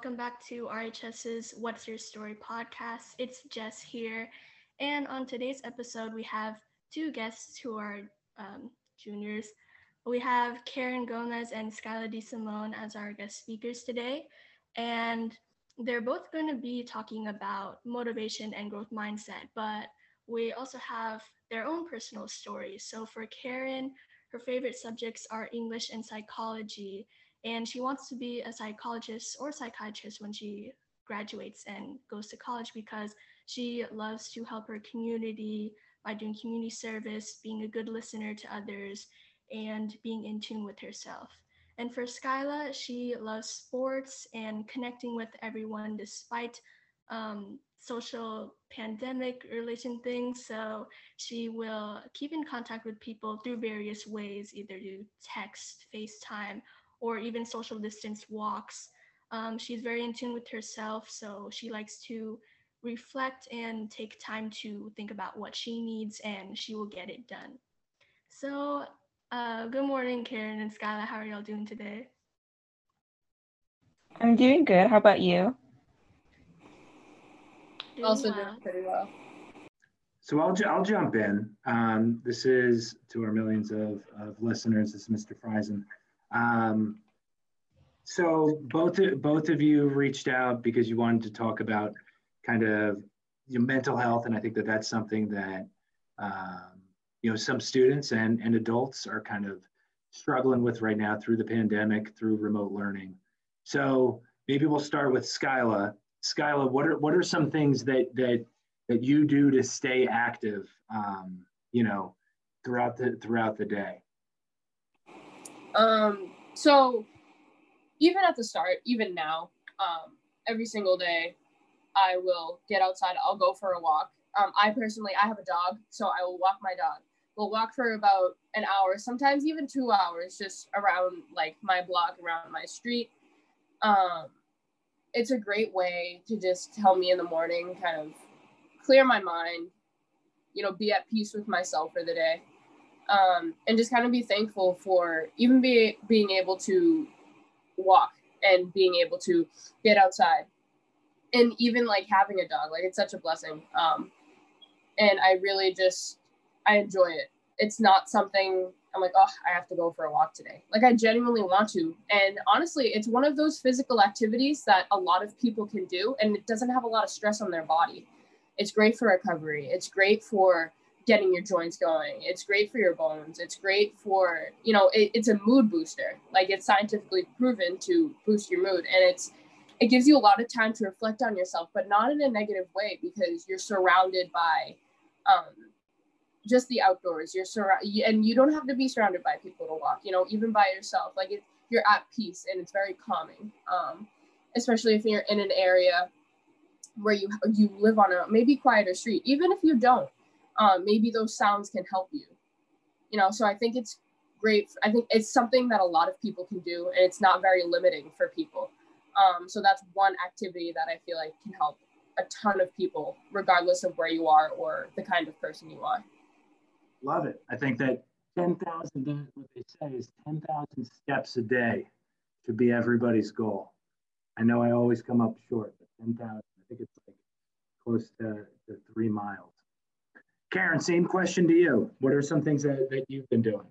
welcome back to RHS's What's Your Story podcast. It's Jess here. And on today's episode, we have two guests who are um, juniors. We have Karen Gomez and Skyla DeSimone as our guest speakers today. And they're both going to be talking about motivation and growth mindset, but we also have their own personal stories. So for Karen, her favorite subjects are English and psychology, and she wants to be a psychologist or psychiatrist when she graduates and goes to college because she loves to help her community by doing community service, being a good listener to others, and being in tune with herself. And for Skyla, she loves sports and connecting with everyone despite um, social pandemic relation things. So she will keep in contact with people through various ways, either through text, FaceTime, or even social distance walks. Um, she's very in tune with herself, so she likes to reflect and take time to think about what she needs, and she will get it done. So, uh, good morning, Karen and Skyla. How are y'all doing today? I'm doing good. How about you? Doing also well. doing pretty well. So I'll, I'll jump in. Um, this is to our millions of, of listeners. This is Mr. Friesen. Um, so both both of you reached out because you wanted to talk about kind of your mental health, and I think that that's something that um, you know some students and and adults are kind of struggling with right now through the pandemic, through remote learning. So maybe we'll start with Skyla. Skyla, what are what are some things that that that you do to stay active? Um, you know, throughout the throughout the day. Um, so even at the start, even now, um, every single day, I will get outside. I'll go for a walk. Um, I personally, I have a dog, so I will walk my dog. We'll walk for about an hour, sometimes even two hours, just around like my block, around my street. Um, it's a great way to just tell me in the morning, kind of clear my mind, you know, be at peace with myself for the day um, and just kind of be thankful for even be, being able to walk and being able to get outside and even like having a dog like it's such a blessing um, and i really just i enjoy it. It's not something i'm like oh i have to go for a walk today. Like i genuinely want to and honestly it's one of those physical activities that a lot of people can do and it doesn't have a lot of stress on their body. It's great for recovery. It's great for getting your joints going. It's great for your bones. It's great for, you know, it, it's a mood booster. Like it's scientifically proven to boost your mood. And it's, it gives you a lot of time to reflect on yourself, but not in a negative way because you're surrounded by um, just the outdoors. You're surrounded, and you don't have to be surrounded by people to walk, you know, even by yourself. Like it, you're at peace and it's very calming. Um, especially if you're in an area where you you live on a maybe quieter street even if you don't um, maybe those sounds can help you. You know so i think it's great i think it's something that a lot of people can do and it's not very limiting for people. Um, so that's one activity that i feel like can help a ton of people regardless of where you are or the kind of person you are. Love it. I think that 10,000 what they say is 10,000 steps a day should be everybody's goal. I know i always come up short but 10,000 i think it's like close to, to three miles Karen, same question to you. What are some things that, that you've been doing?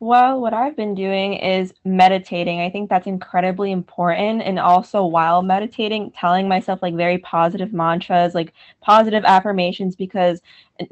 Well, what I've been doing is meditating. I think that's incredibly important. And also, while meditating, telling myself like very positive mantras, like positive affirmations, because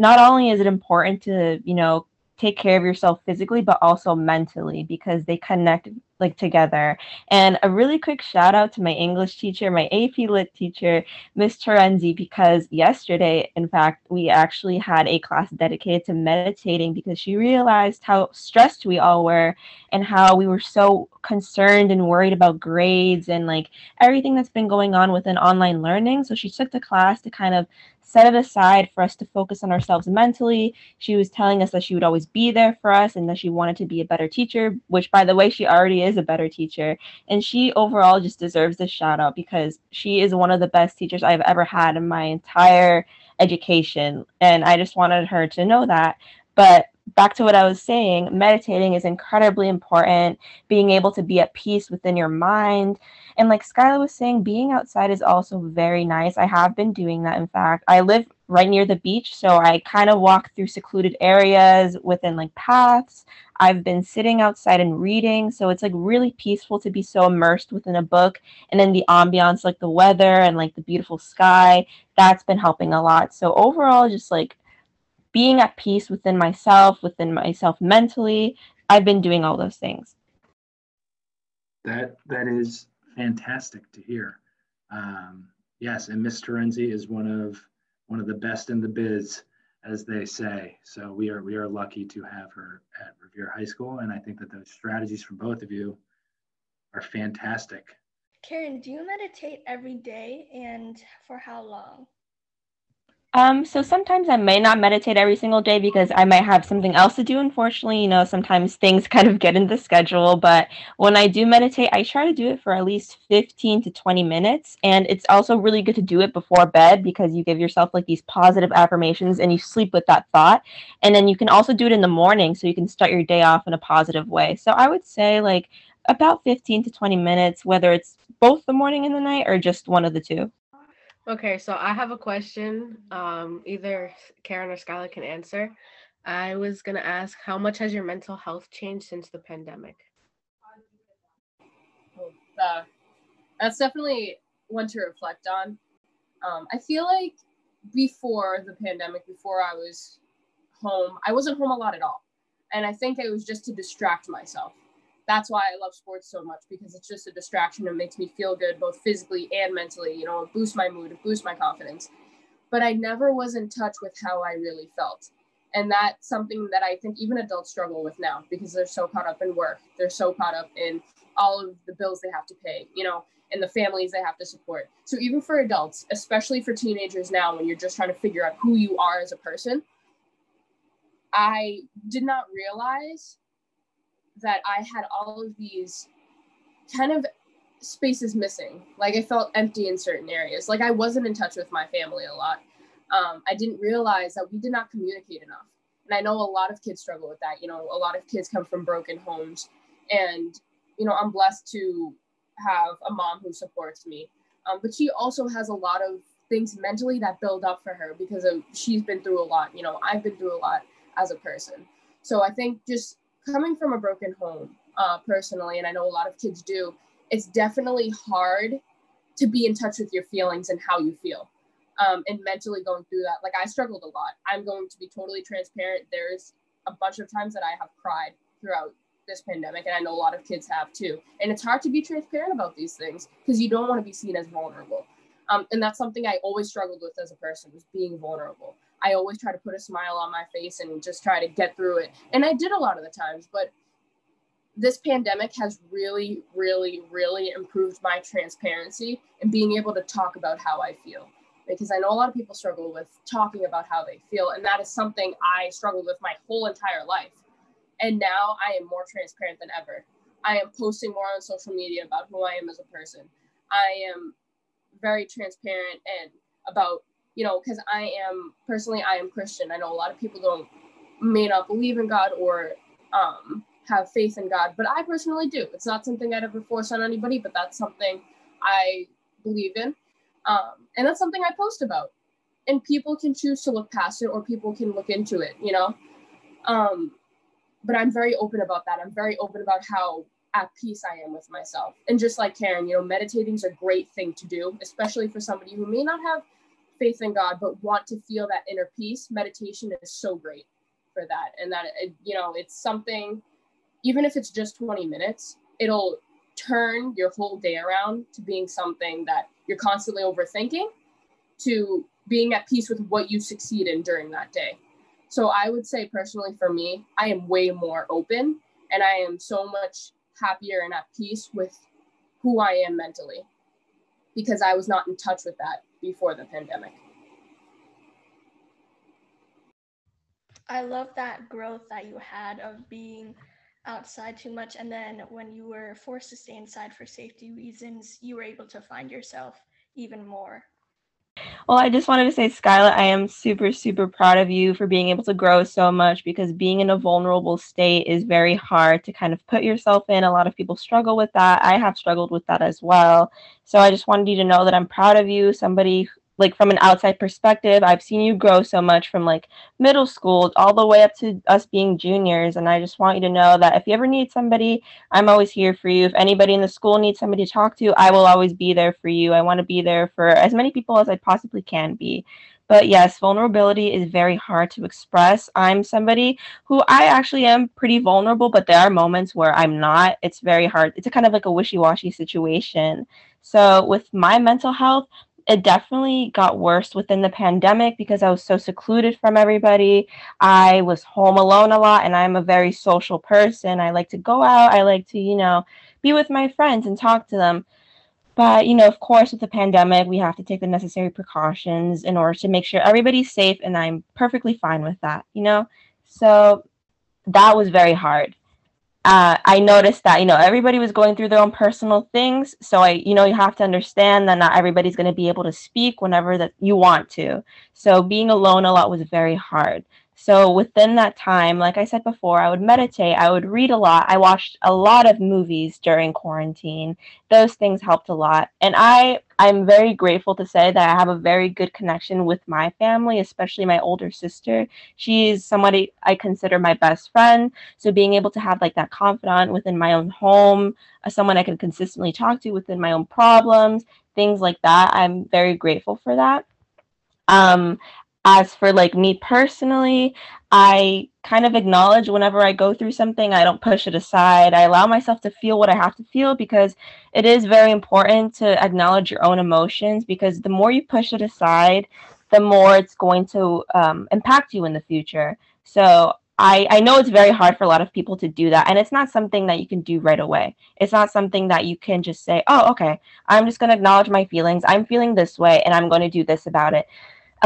not only is it important to, you know, take care of yourself physically but also mentally because they connect like together. And a really quick shout out to my english teacher my ap lit teacher miss terenzi because yesterday in fact we actually had a class dedicated to meditating because she realized how stressed we all were and how we were so concerned and worried about grades and like everything that's been going on within online learning. So she took the class to kind of set it aside for us to focus on ourselves mentally. She was telling us that she would always be there for us and that she wanted to be a better teacher, which, by the way, she already is a better teacher. And she overall just deserves this shout out because she is one of the best teachers I've ever had in my entire education. And I just wanted her to know that. But back to what I was saying, meditating is incredibly important, being able to be at peace within your mind. And like Skyla was saying, being outside is also very nice. I have been doing that, in fact. I live right near the beach, so I kind of walk through secluded areas within like paths. I've been sitting outside and reading, so it's like really peaceful to be so immersed within a book. And then the ambiance, like the weather and like the beautiful sky, that's been helping a lot. So overall, just like being at peace within myself, within myself mentally. I've been doing all those things. That that is fantastic to hear. Um, yes, and Miss Terenzi is one of one of the best in the biz, as they say. So we are we are lucky to have her at Revere High School, and I think that those strategies from both of you are fantastic. Karen, do you meditate every day, and for how long? Um, so sometimes I may not meditate every single day because I might have something else to do. Unfortunately, you know, sometimes things kind of get in the schedule. But when I do meditate, I try to do it for at least 15 to 20 minutes. And it's also really good to do it before bed because you give yourself like these positive affirmations and you sleep with that thought. And then you can also do it in the morning so you can start your day off in a positive way. So I would say like about 15 to 20 minutes, whether it's both the morning and the night or just one of the two. Okay, so I have a question. Um, either Karen or Skylar can answer. I was gonna ask, how much has your mental health changed since the pandemic? Uh, that's definitely one to reflect on. Um, I feel like before the pandemic, before I was home, I wasn't home a lot at all, and I think it was just to distract myself that's why I love sports so much because it's just a distraction and makes me feel good both physically and mentally. You know, it boosts my mood, it boosts my confidence. But I never was in touch with how I really felt. And that's something that I think even adults struggle with now because they're so caught up in work. They're so caught up in all of the bills they have to pay, you know, and the families they have to support. So even for adults, especially for teenagers now, when you're just trying to figure out who you are as a person, I did not realize that I had all of these kind of spaces missing. Like I felt empty in certain areas. Like I wasn't in touch with my family a lot. Um, I didn't realize that we did not communicate enough. And I know a lot of kids struggle with that. You know, a lot of kids come from broken homes. And, you know, I'm blessed to have a mom who supports me. Um, but she also has a lot of things mentally that build up for her because of she's been through a lot. You know, I've been through a lot as a person. So I think just coming from a broken home uh, personally, and I know a lot of kids do, it's definitely hard to be in touch with your feelings and how you feel. Um, and mentally going through that. Like I struggled a lot. I'm going to be totally transparent. There's a bunch of times that I have cried throughout this pandemic, and I know a lot of kids have too. And it's hard to be transparent about these things because you don't want to be seen as vulnerable. Um, and that's something I always struggled with as a person was being vulnerable. I always try to put a smile on my face and just try to get through it. And I did a lot of the times, but this pandemic has really, really, really improved my transparency and being able to talk about how I feel. Because I know a lot of people struggle with talking about how they feel. And that is something I struggled with my whole entire life. And now I am more transparent than ever. I am posting more on social media about who I am as a person. I am very transparent and about you know, because I am personally, I am Christian. I know a lot of people don't may not believe in God or um, have faith in God, but I personally do. It's not something I'd ever force on anybody, but that's something I believe in, um, and that's something I post about. And people can choose to look past it, or people can look into it. You know, um, but I'm very open about that. I'm very open about how at peace I am with myself. And just like Karen, you know, meditating is a great thing to do, especially for somebody who may not have faith in God, but want to feel that inner peace, meditation is so great for that. And that, you know, it's something, even if it's just 20 minutes, it'll turn your whole day around to being something that you're constantly overthinking to being at peace with what you succeed in during that day. So I would say personally for me, I am way more open and I am so much happier and at peace with who I am mentally because I was not in touch with that before the pandemic. I love that growth that you had of being outside too much. And then when you were forced to stay inside for safety reasons, you were able to find yourself even more. Well, I just wanted to say, Skyla, I am super, super proud of you for being able to grow so much because being in a vulnerable state is very hard to kind of put yourself in. A lot of people struggle with that. I have struggled with that as well. So I just wanted you to know that I'm proud of you, somebody like from an outside perspective, I've seen you grow so much from like middle school all the way up to us being juniors. And I just want you to know that if you ever need somebody, I'm always here for you. If anybody in the school needs somebody to talk to, I will always be there for you. I want to be there for as many people as I possibly can be. But yes, vulnerability is very hard to express. I'm somebody who I actually am pretty vulnerable, but there are moments where I'm not. It's very hard. It's a kind of like a wishy washy situation. So, with my mental health, it definitely got worse within the pandemic because I was so secluded from everybody. I was home alone a lot, and I'm a very social person. I like to go out, I like to, you know, be with my friends and talk to them. But, you know, of course, with the pandemic, we have to take the necessary precautions in order to make sure everybody's safe, and I'm perfectly fine with that, you know? So that was very hard uh, I noticed that you know everybody was going through their own personal things. So I, you know, you have to understand that not everybody's going to be able to speak whenever that you want to. So being alone a lot was very hard. So within that time, like I said before, I would meditate, I would read a lot. I watched a lot of movies during quarantine. Those things helped a lot. And I I'm very grateful to say that I have a very good connection with my family, especially my older sister. She's somebody I consider my best friend. So being able to have like that confidant within my own home, uh, someone I can consistently talk to within my own problems, things like that, I'm very grateful for that. Um, as for like me personally, I kind of acknowledge whenever I go through something, I don't push it aside. I allow myself to feel what I have to feel because it is very important to acknowledge your own emotions because the more you push it aside, the more it's going to um, impact you in the future. So I, I know it's very hard for a lot of people to do that. And it's not something that you can do right away. It's not something that you can just say, oh, okay, I'm just going to acknowledge my feelings. I'm feeling this way and I'm going to do this about it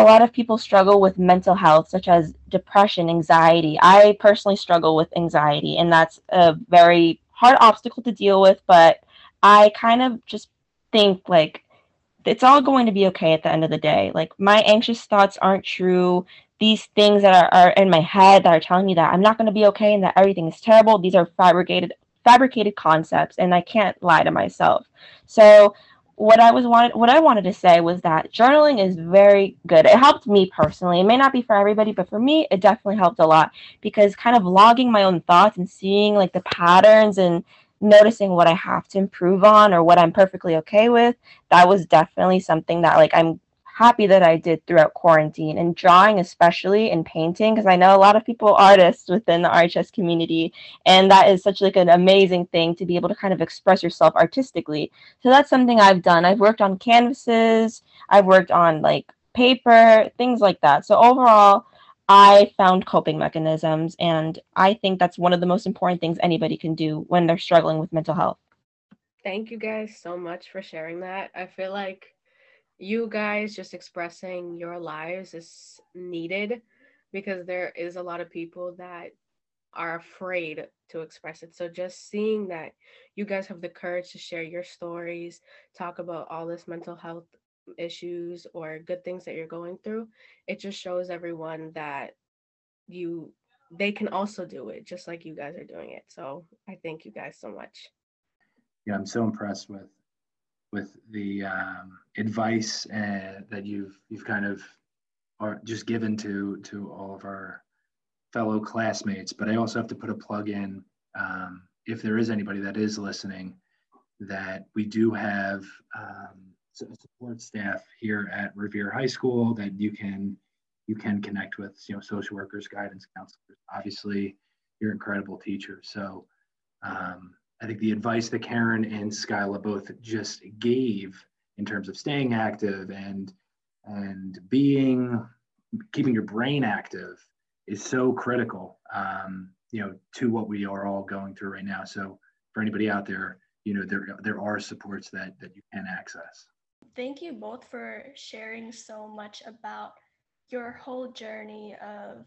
a lot of people struggle with mental health, such as depression, anxiety. I personally struggle with anxiety, and that's a very hard obstacle to deal with. But I kind of just think like it's all going to be okay at the end of the day. Like my anxious thoughts aren't true. These things that are, are in my head that are telling me that I'm not going to be okay and that everything is terrible, these are fabricated fabricated concepts and I can't lie to myself. So what I was wanted what I wanted to say was that journaling is very good. It helped me personally. It may not be for everybody, but for me, it definitely helped a lot because kind of logging my own thoughts and seeing like the patterns and noticing what I have to improve on or what I'm perfectly okay with, that was definitely something that like I'm happy that I did throughout quarantine and drawing, especially in painting, because I know a lot of people artists within the RHS community, and that is such like an amazing thing to be able to kind of express yourself artistically. So that's something I've done. I've worked on canvases, I've worked on like paper, things like that. So overall, I found coping mechanisms, and I think that's one of the most important things anybody can do when they're struggling with mental health. Thank you guys so much for sharing that. I feel like you guys just expressing your lives is needed because there is a lot of people that are afraid to express it. So just seeing that you guys have the courage to share your stories, talk about all this mental health issues or good things that you're going through, it just shows everyone that you they can also do it just like you guys are doing it. So I thank you guys so much. Yeah, I'm so impressed with with the um, advice uh, that you've you've kind of are just given to to all of our fellow classmates. But I also have to put a plug in um, if there is anybody that is listening that we do have um, support staff here at Revere High School that you can you can connect with. You know, social workers, guidance counselors. Obviously, you're incredible teachers. So um, I think the advice that Karen and Skyla both just gave in terms of staying active and and being keeping your brain active is so critical um, you know to what we are all going through right now. So for anybody out there you know there there are supports that that you can access. Thank you both for sharing so much about your whole journey of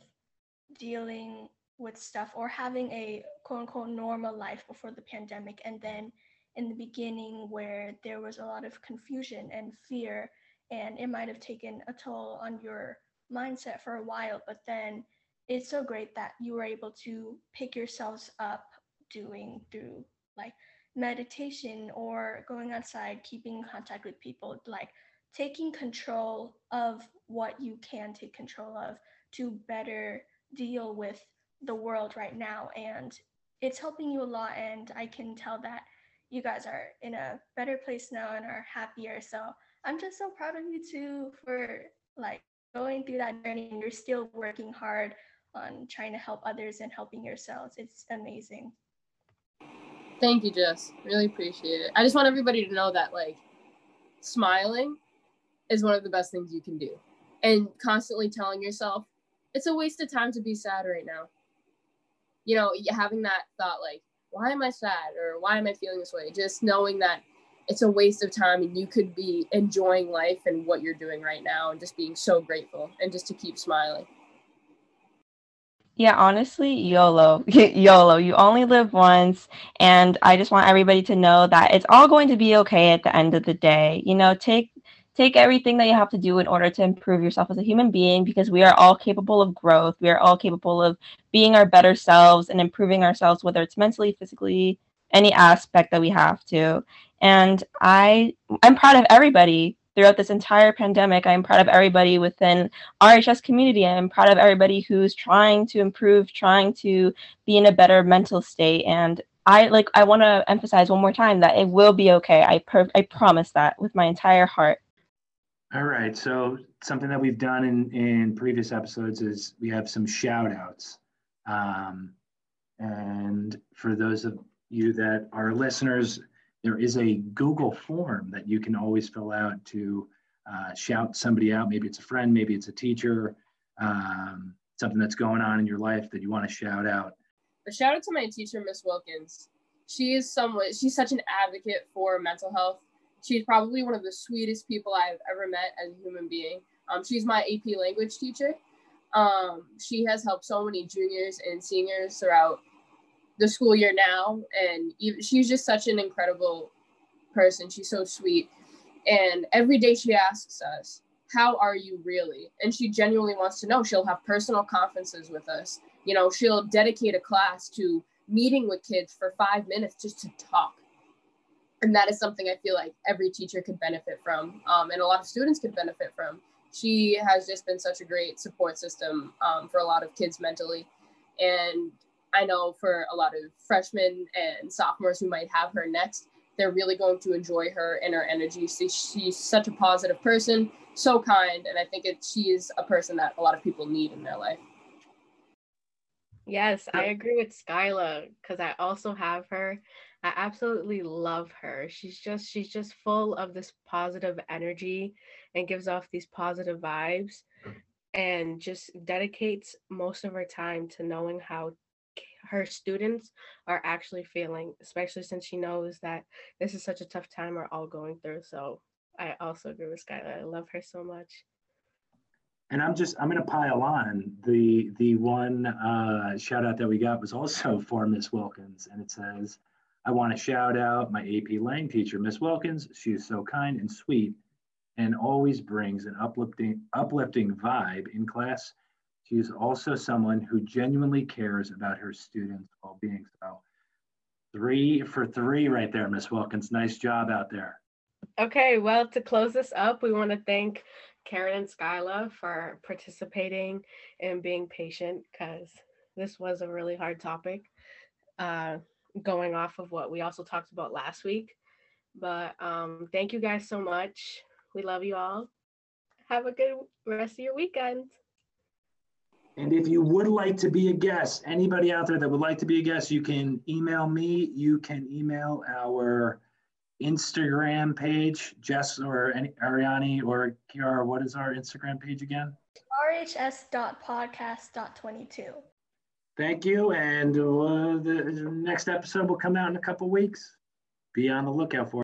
dealing with stuff or having a quote unquote normal life before the pandemic. And then in the beginning where there was a lot of confusion and fear and it might have taken a toll on your mindset for a while, but then it's so great that you were able to pick yourselves up doing through like meditation or going outside, keeping in contact with people, like taking control of what you can take control of to better deal with the world right now. And it's helping you a lot. And I can tell that you guys are in a better place now and are happier. So I'm just so proud of you too for like going through that journey and you're still working hard on trying to help others and helping yourselves. It's amazing. Thank you, Jess. Really appreciate it. I just want everybody to know that like smiling is one of the best things you can do. And constantly telling yourself, it's a waste of time to be sad right now. You know, having that thought like, why am I sad or why am I feeling this way? Just knowing that it's a waste of time and you could be enjoying life and what you're doing right now and just being so grateful and just to keep smiling. Yeah, honestly, YOLO. YOLO. You only live once. And I just want everybody to know that it's all going to be okay at the end of the day. You know, take take everything that you have to do in order to improve yourself as a human being because we are all capable of growth. We are all capable of being our better selves and improving ourselves, whether it's mentally, physically, any aspect that we have to. And I I'm proud of everybody throughout this entire pandemic. I'm proud of everybody within RHS community. I'm proud of everybody who's trying to improve, trying to be in a better mental state. And I like I want to emphasize one more time that it will be okay. I per- I promise that with my entire heart. All right. So something that we've done in in previous episodes is we have some shout outs. Um, and for those of you that are listeners, there is a Google form that you can always fill out to uh, shout somebody out. Maybe it's a friend, maybe it's a teacher, um, something that's going on in your life that you want to shout out. A shout out to my teacher, Miss Wilkins. She is someone, she's such an advocate for mental health. She's probably one of the sweetest people I've ever met as a human being. Um, she's my AP language teacher. Um, she has helped so many juniors and seniors throughout the school year now. And even, she's just such an incredible person. She's so sweet. And every day she asks us how are you really? And she genuinely wants to know. She'll have personal conferences with us. You know she'll dedicate a class to meeting with kids for five minutes just to talk and that is something i feel like every teacher could benefit from um, and a lot of students could benefit from she has just been such a great support system um, for a lot of kids mentally and I know for a lot of freshmen and sophomores who might have her next, they're really going to enjoy her and her energy. She, she's such a positive person, so kind, and I think it, she is a person that a lot of people need in their life. Yes, I agree with Skyla because I also have her. I absolutely love her. She's just she's just full of this positive energy and gives off these positive vibes and just dedicates most of her time to knowing how her students are actually feeling, especially since she knows that this is such a tough time we're all going through. So I also agree with Skylar. I love her so much. And I'm just I'm gonna pile on. The the one uh, shout out that we got was also for Miss Wilkins, and it says, I want to shout out my AP Lang teacher, Miss Wilkins. She is so kind and sweet and always brings an uplifting uplifting vibe in class she is also someone who genuinely cares about her students' well-being. So three for three right there, Miss Wilkins. Nice job out there. Okay, well, to close this up, we want to thank Karen and Skyla for participating and being patient because this was a really hard topic uh, going off of what we also talked about last week. But um, thank you guys so much. We love you all. Have a good rest of your weekend. And if you would like to be a guest, anybody out there that would like to be a guest, you can email me. You can email our Instagram page, Jess or any, Ariani or Kiara. What is our Instagram page again? rhs.podcast.22. Thank you. And uh, the next episode will come out in a couple weeks. Be on the lookout for